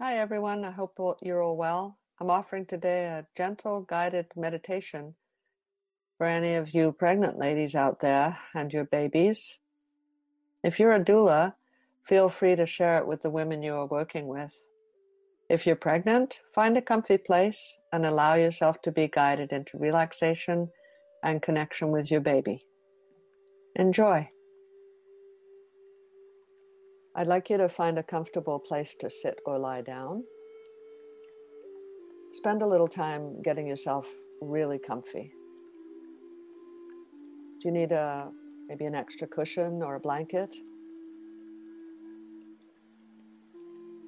Hi, everyone. I hope you're all well. I'm offering today a gentle guided meditation for any of you pregnant ladies out there and your babies. If you're a doula, feel free to share it with the women you are working with. If you're pregnant, find a comfy place and allow yourself to be guided into relaxation and connection with your baby. Enjoy. I'd like you to find a comfortable place to sit or lie down. Spend a little time getting yourself really comfy. Do you need a maybe an extra cushion or a blanket?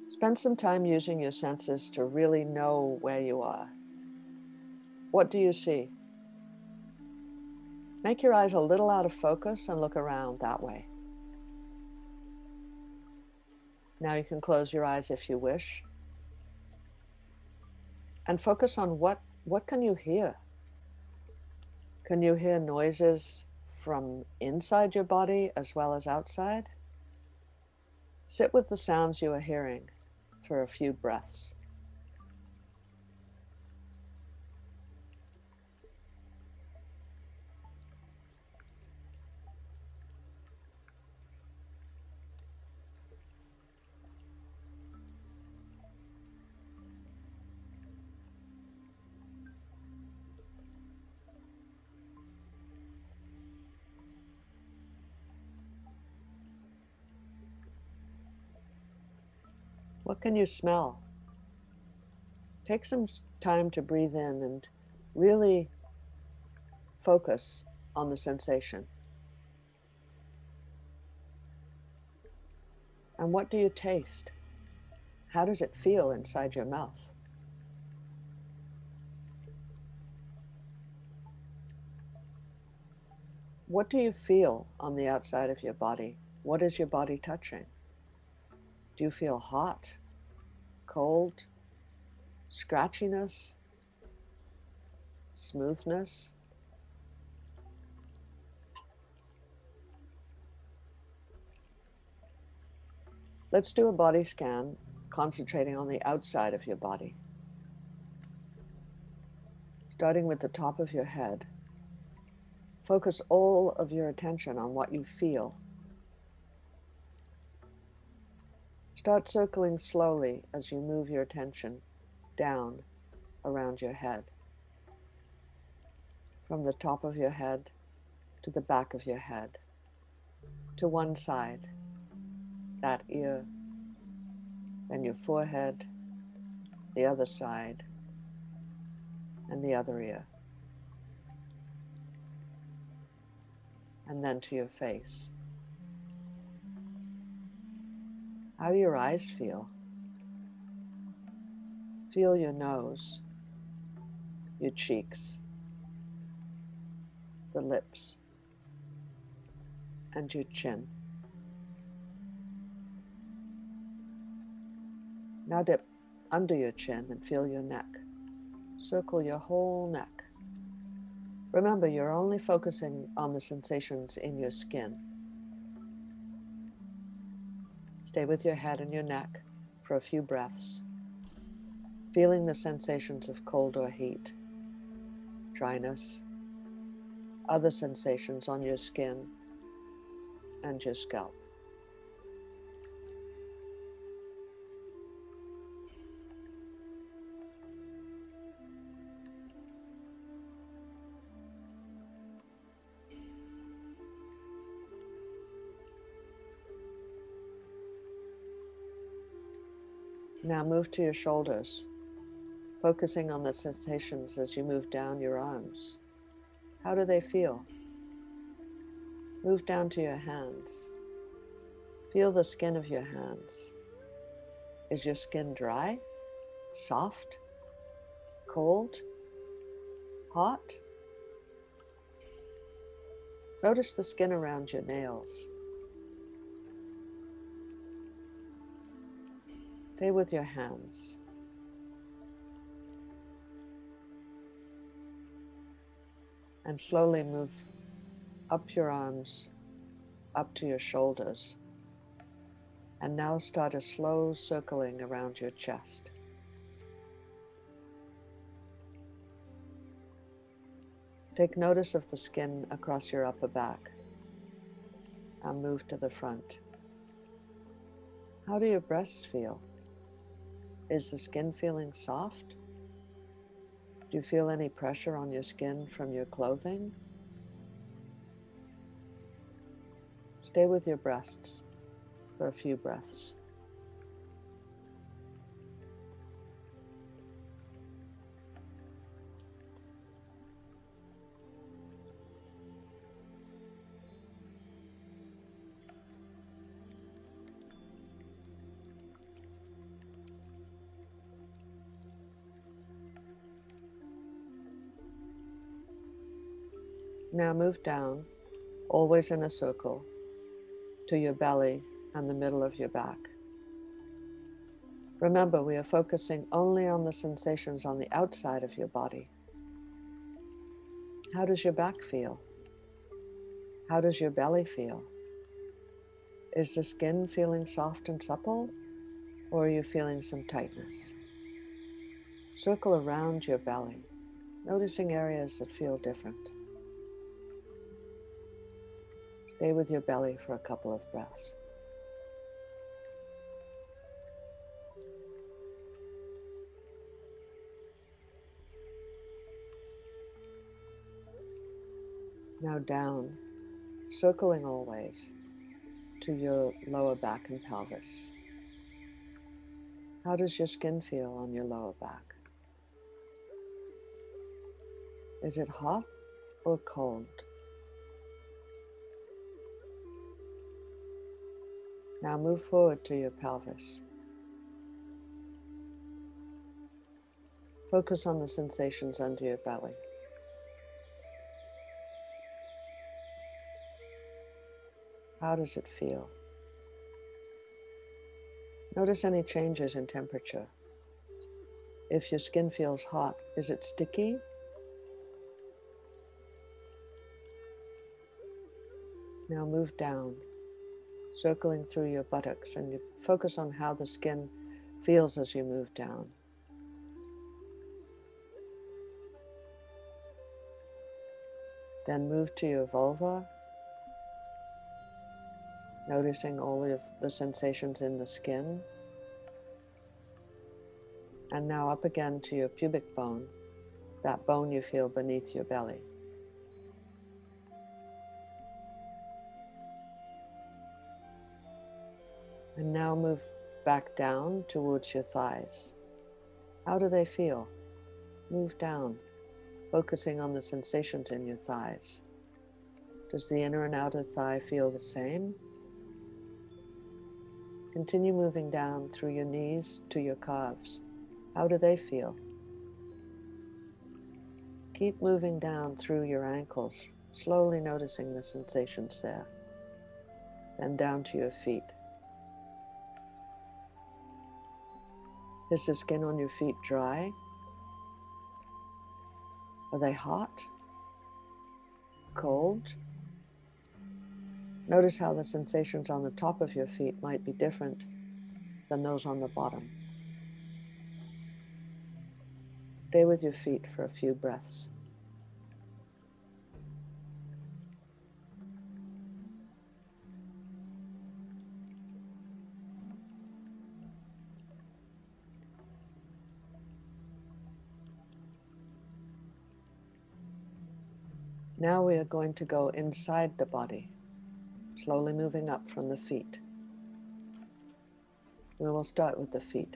Spend some time using your senses to really know where you are. What do you see? Make your eyes a little out of focus and look around that way. Now you can close your eyes if you wish. And focus on what, what can you hear? Can you hear noises from inside your body as well as outside? Sit with the sounds you are hearing for a few breaths. Can you smell? Take some time to breathe in and really focus on the sensation. And what do you taste? How does it feel inside your mouth? What do you feel on the outside of your body? What is your body touching? Do you feel hot? Cold, scratchiness, smoothness. Let's do a body scan, concentrating on the outside of your body. Starting with the top of your head, focus all of your attention on what you feel Start circling slowly as you move your attention down around your head. From the top of your head to the back of your head, to one side, that ear, then your forehead, the other side, and the other ear. And then to your face. How do your eyes feel? Feel your nose, your cheeks, the lips, and your chin. Now dip under your chin and feel your neck. Circle your whole neck. Remember, you're only focusing on the sensations in your skin. Stay with your head and your neck for a few breaths, feeling the sensations of cold or heat, dryness, other sensations on your skin and your scalp. Now move to your shoulders, focusing on the sensations as you move down your arms. How do they feel? Move down to your hands. Feel the skin of your hands. Is your skin dry, soft, cold, hot? Notice the skin around your nails. Stay with your hands. And slowly move up your arms, up to your shoulders. And now start a slow circling around your chest. Take notice of the skin across your upper back. And move to the front. How do your breasts feel? Is the skin feeling soft? Do you feel any pressure on your skin from your clothing? Stay with your breasts for a few breaths. Now move down, always in a circle, to your belly and the middle of your back. Remember, we are focusing only on the sensations on the outside of your body. How does your back feel? How does your belly feel? Is the skin feeling soft and supple, or are you feeling some tightness? Circle around your belly, noticing areas that feel different. Stay with your belly for a couple of breaths. Now down, circling always to your lower back and pelvis. How does your skin feel on your lower back? Is it hot or cold? Now move forward to your pelvis. Focus on the sensations under your belly. How does it feel? Notice any changes in temperature. If your skin feels hot, is it sticky? Now move down, circling through your buttocks, and you focus on how the skin feels as you move down. Then move to your vulva noticing all of the sensations in the skin. And now up again to your pubic bone, that bone you feel beneath your belly. And now move back down towards your thighs. How do they feel? Move down, focusing on the sensations in your thighs. Does the inner and outer thigh feel the same? Continue moving down through your knees to your calves. How do they feel? Keep moving down through your ankles, slowly noticing the sensations there. Then down to your feet. Is the skin on your feet dry? Are they hot? Cold? Notice how the sensations on the top of your feet might be different than those on the bottom. Stay with your feet for a few breaths. Now we are going to go inside the body slowly moving up from the feet. We will start with the feet.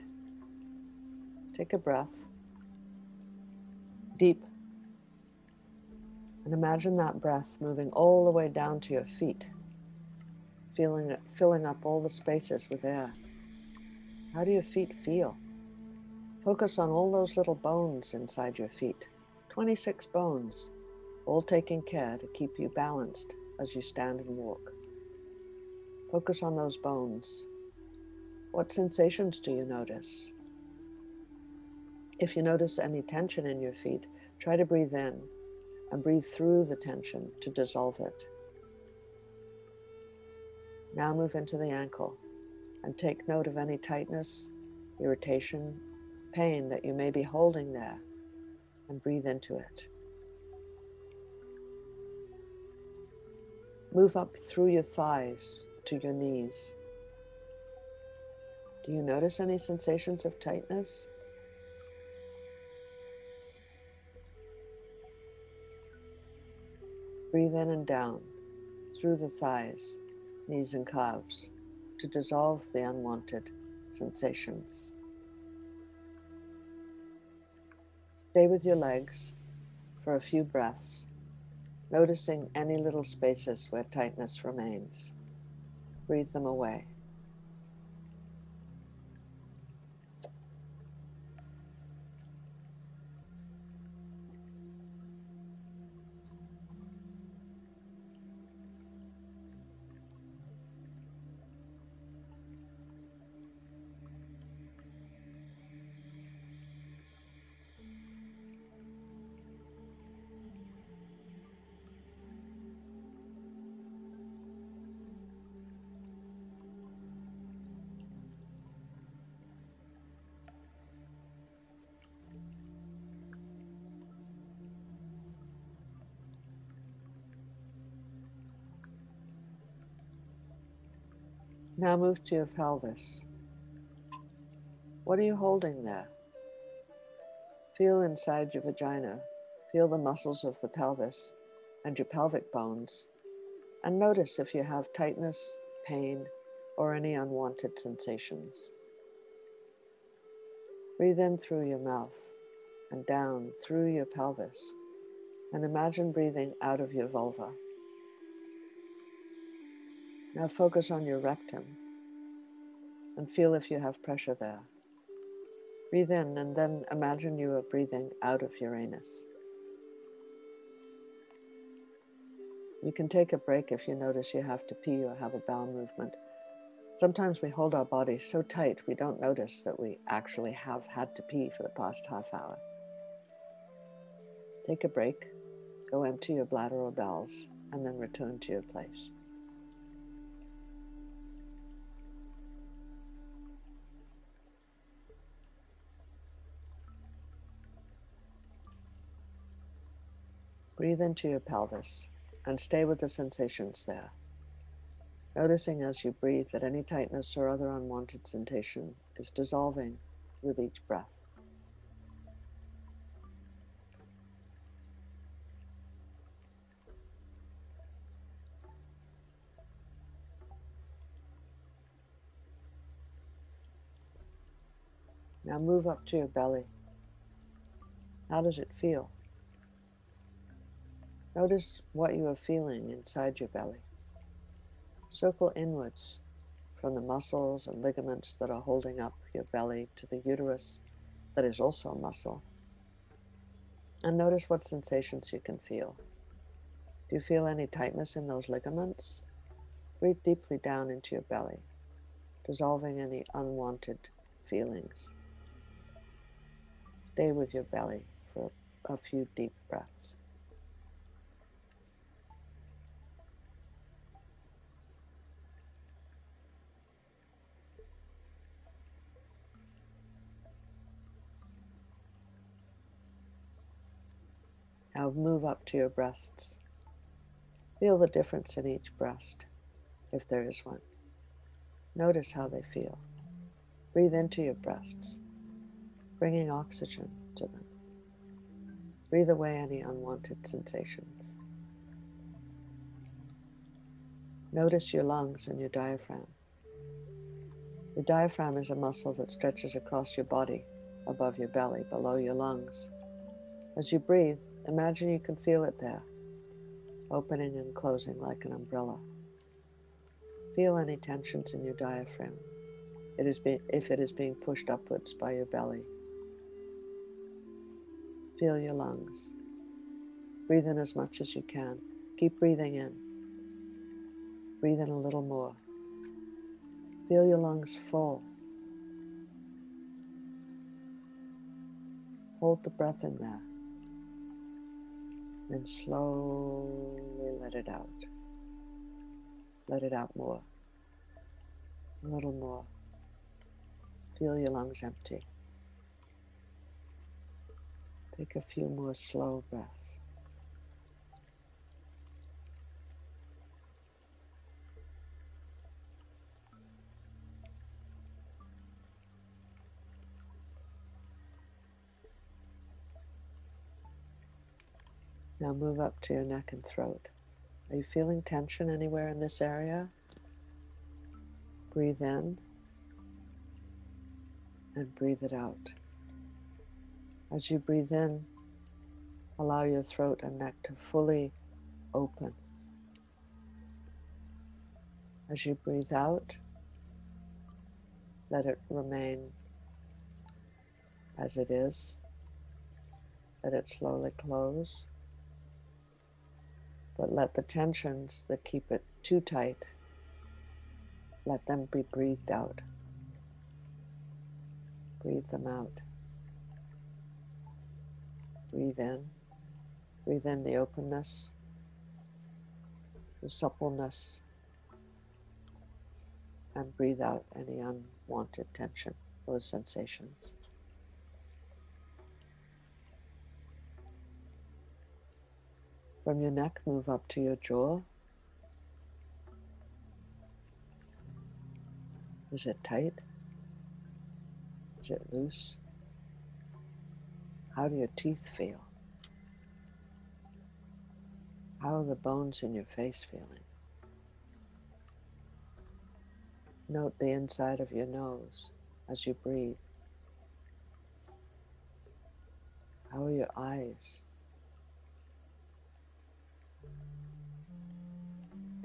Take a breath, deep, and imagine that breath moving all the way down to your feet, feeling it, filling up all the spaces with air. How do your feet feel? Focus on all those little bones inside your feet. 26 bones, all taking care to keep you balanced as you stand and walk. Focus on those bones. What sensations do you notice? If you notice any tension in your feet, try to breathe in and breathe through the tension to dissolve it. Now move into the ankle and take note of any tightness, irritation, pain that you may be holding there and breathe into it. Move up through your thighs to your knees. Do you notice any sensations of tightness? Breathe in and down through the thighs, knees, and calves to dissolve the unwanted sensations. Stay with your legs for a few breaths, noticing any little spaces where tightness remains. Breathe them away. Now move to your pelvis. What are you holding there? Feel inside your vagina. Feel the muscles of the pelvis and your pelvic bones. And notice if you have tightness, pain, or any unwanted sensations. Breathe in through your mouth and down through your pelvis. And imagine breathing out of your vulva. Now focus on your rectum and feel if you have pressure there. Breathe in and then imagine you are breathing out of your anus. You can take a break if you notice you have to pee or have a bowel movement. Sometimes we hold our bodies so tight we don't notice that we actually have had to pee for the past half hour. Take a break, go empty your bladder or bowels, and then return to your place. Breathe into your pelvis and stay with the sensations there. Noticing as you breathe that any tightness or other unwanted sensation is dissolving with each breath. Now move up to your belly. How does it feel? Notice what you are feeling inside your belly. Circle inwards from the muscles and ligaments that are holding up your belly to the uterus that is also a muscle. And notice what sensations you can feel. Do you feel any tightness in those ligaments? Breathe deeply down into your belly, dissolving any unwanted feelings. Stay with your belly for a few deep breaths. Now move up to your breasts. Feel the difference in each breast, if there is one. Notice how they feel. Breathe into your breasts, bringing oxygen to them. Breathe away any unwanted sensations. Notice your lungs and your diaphragm. Your diaphragm is a muscle that stretches across your body, above your belly, below your lungs. As you breathe, Imagine you can feel it there, opening and closing like an umbrella. Feel any tensions in your diaphragm it is be- if it is being pushed upwards by your belly. Feel your lungs. Breathe in as much as you can. Keep breathing in. Breathe in a little more. Feel your lungs full. Hold the breath in there and slowly let it out. Let it out more, a little more. Feel your lungs empty. Take a few more slow breaths. Now move up to your neck and throat. Are you feeling tension anywhere in this area? Breathe in and breathe it out. As you breathe in, allow your throat and neck to fully open. As you breathe out, let it remain as it is. Let it slowly close but let the tensions that keep it too tight, let them be breathed out. Breathe them out. Breathe in. Breathe in the openness, the suppleness, and breathe out any unwanted tension, those sensations. From your neck, move up to your jaw. Is it tight? Is it loose? How do your teeth feel? How are the bones in your face feeling? Note the inside of your nose as you breathe. How are your eyes?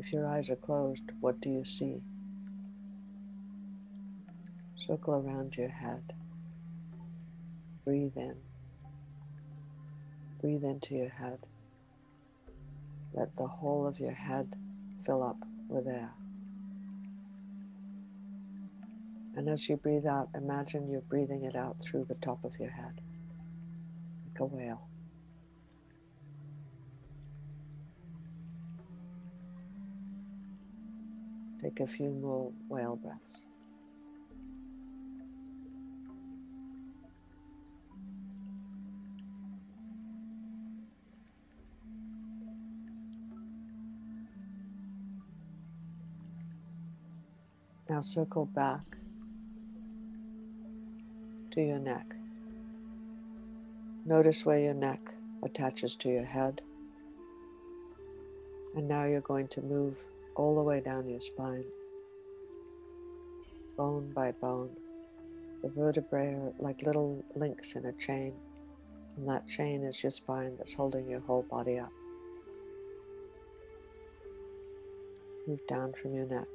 If your eyes are closed, what do you see? Circle around your head. Breathe in. Breathe into your head. Let the whole of your head fill up with air. And as you breathe out, imagine you're breathing it out through the top of your head, like a whale. Take a few more whale breaths. Now circle back to your neck. Notice where your neck attaches to your head. And now you're going to move all the way down your spine, bone by bone. The vertebrae are like little links in a chain, and that chain is your spine that's holding your whole body up. Move down from your neck.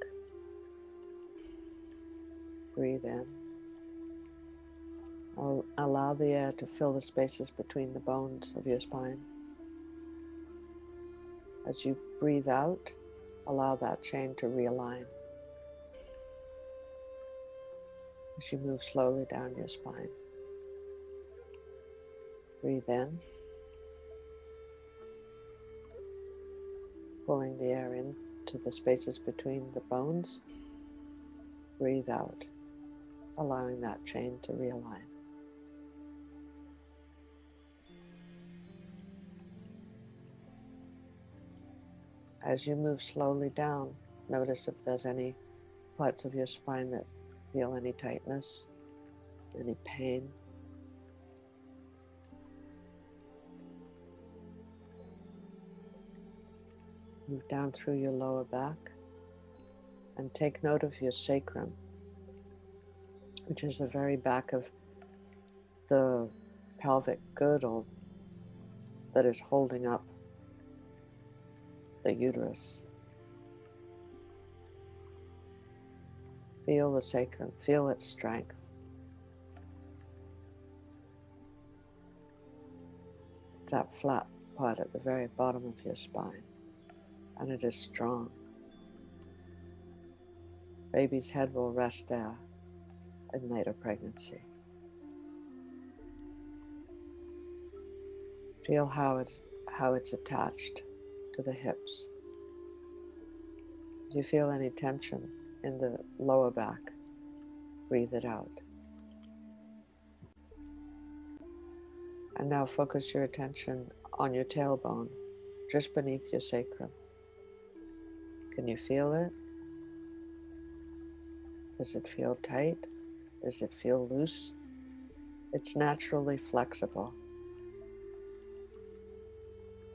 Breathe in. Allow the air to fill the spaces between the bones of your spine. As you breathe out, Allow that chain to realign as you move slowly down your spine. Breathe in, pulling the air into the spaces between the bones. Breathe out, allowing that chain to realign. As you move slowly down, notice if there's any parts of your spine that feel any tightness, any pain. Move down through your lower back and take note of your sacrum, which is the very back of the pelvic girdle that is holding up the uterus. Feel the sacrum, feel its strength. That flat part at the very bottom of your spine, and it is strong. Baby's head will rest there in later pregnancy. Feel how it's how it's attached to the hips. If you feel any tension in the lower back? Breathe it out. And now focus your attention on your tailbone, just beneath your sacrum. Can you feel it? Does it feel tight? Does it feel loose? It's naturally flexible.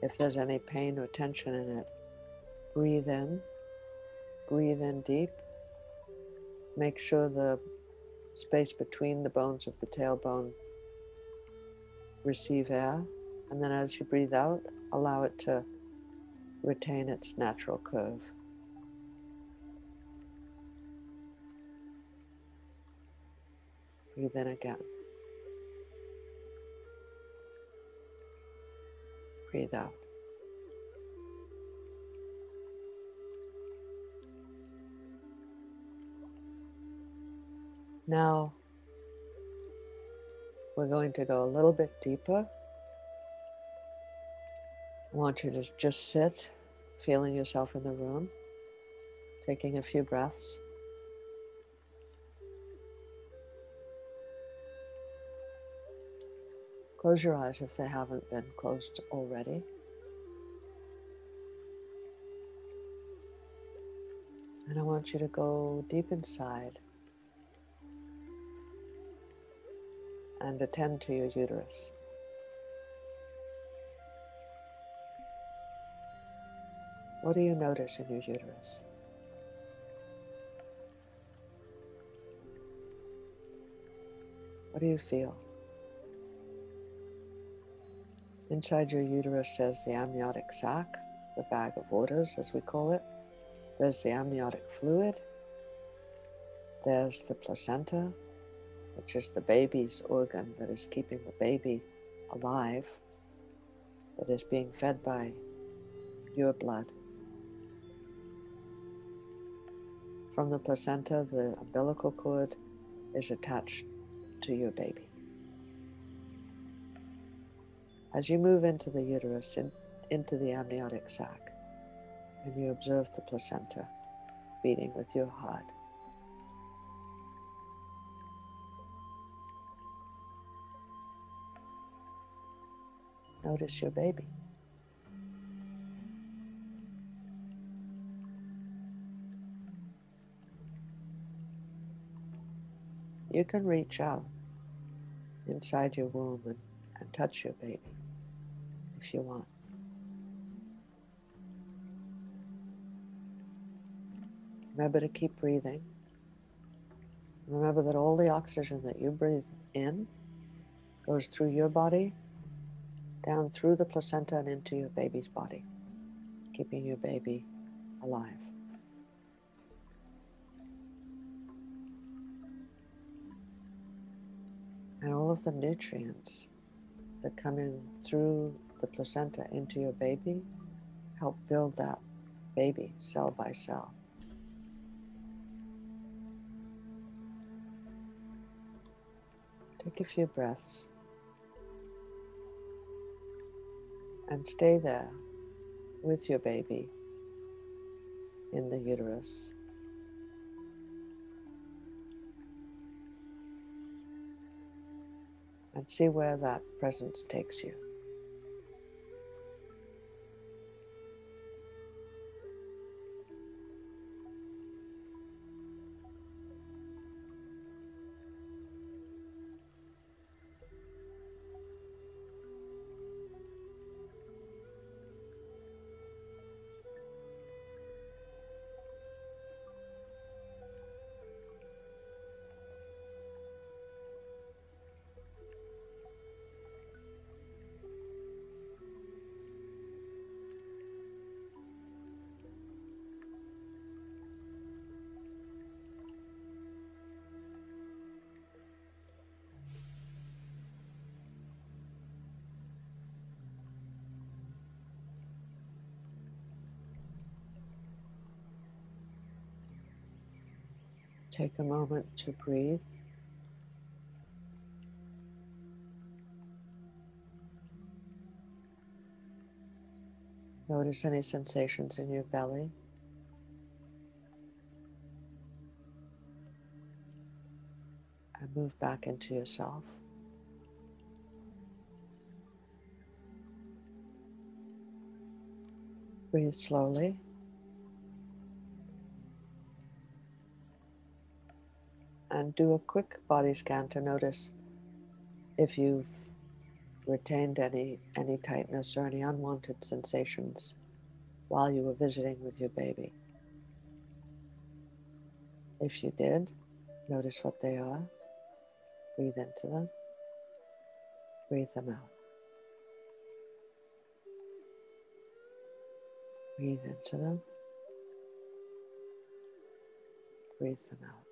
If there's any pain or tension in it, breathe in, breathe in deep. Make sure the space between the bones of the tailbone receive air, and then as you breathe out, allow it to retain its natural curve. Breathe in again. Breathe out. Now we're going to go a little bit deeper. I want you to just sit, feeling yourself in the room, taking a few breaths. Close your eyes if they haven't been closed already. And I want you to go deep inside and attend to your uterus. What do you notice in your uterus? What do you feel? Inside your uterus says the amniotic sac, the bag of waters as we call it. There's the amniotic fluid. There's the placenta, which is the baby's organ that is keeping the baby alive, that is being fed by your blood. From the placenta, the umbilical cord is attached to your baby. As you move into the uterus, in, into the amniotic sac, and you observe the placenta beating with your heart. Notice your baby. You can reach out inside your womb and, and touch your baby if you want. Remember to keep breathing. Remember that all the oxygen that you breathe in goes through your body, down through the placenta, and into your baby's body, keeping your baby alive. And all of the nutrients that come in through the placenta into your baby help build that baby cell by cell. Take a few breaths and stay there with your baby in the uterus. And see where that presence takes you. Take a moment to breathe. Notice any sensations in your belly. And move back into yourself. Breathe slowly. And do a quick body scan to notice if you've retained any, any tightness or any unwanted sensations while you were visiting with your baby. If you did, notice what they are. Breathe into them. Breathe them out. Breathe into them. Breathe them out.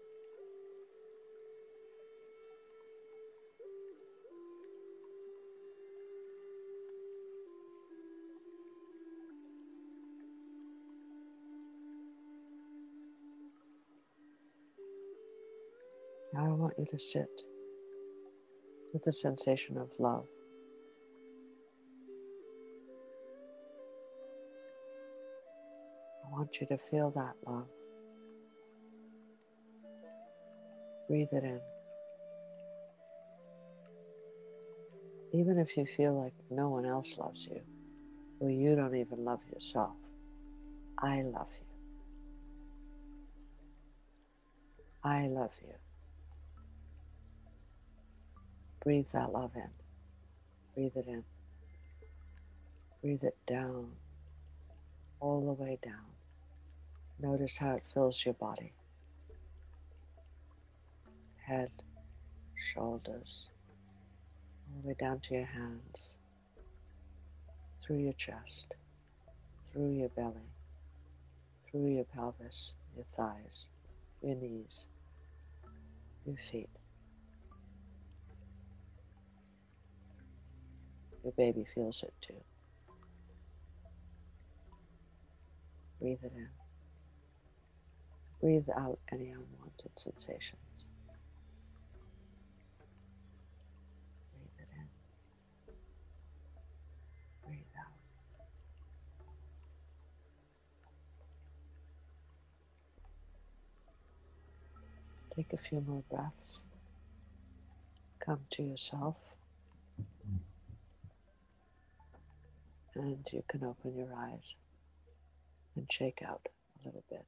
Want you to sit with the sensation of love. I want you to feel that love. Breathe it in. Even if you feel like no one else loves you, or you don't even love yourself, I love you. I love you. Breathe that love in. Breathe it in. Breathe it down, all the way down. Notice how it fills your body. Head, shoulders, all the way down to your hands, through your chest, through your belly, through your pelvis, your thighs, your knees, your feet. Your baby feels it too. Breathe it in. Breathe out any unwanted sensations. Breathe it in. Breathe out. Take a few more breaths. Come to yourself. And you can open your eyes and shake out a little bit.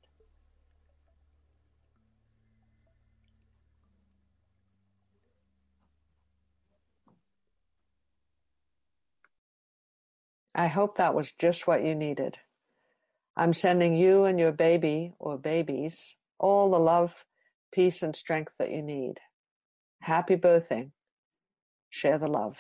I hope that was just what you needed. I'm sending you and your baby or babies all the love, peace, and strength that you need. Happy birthing. Share the love.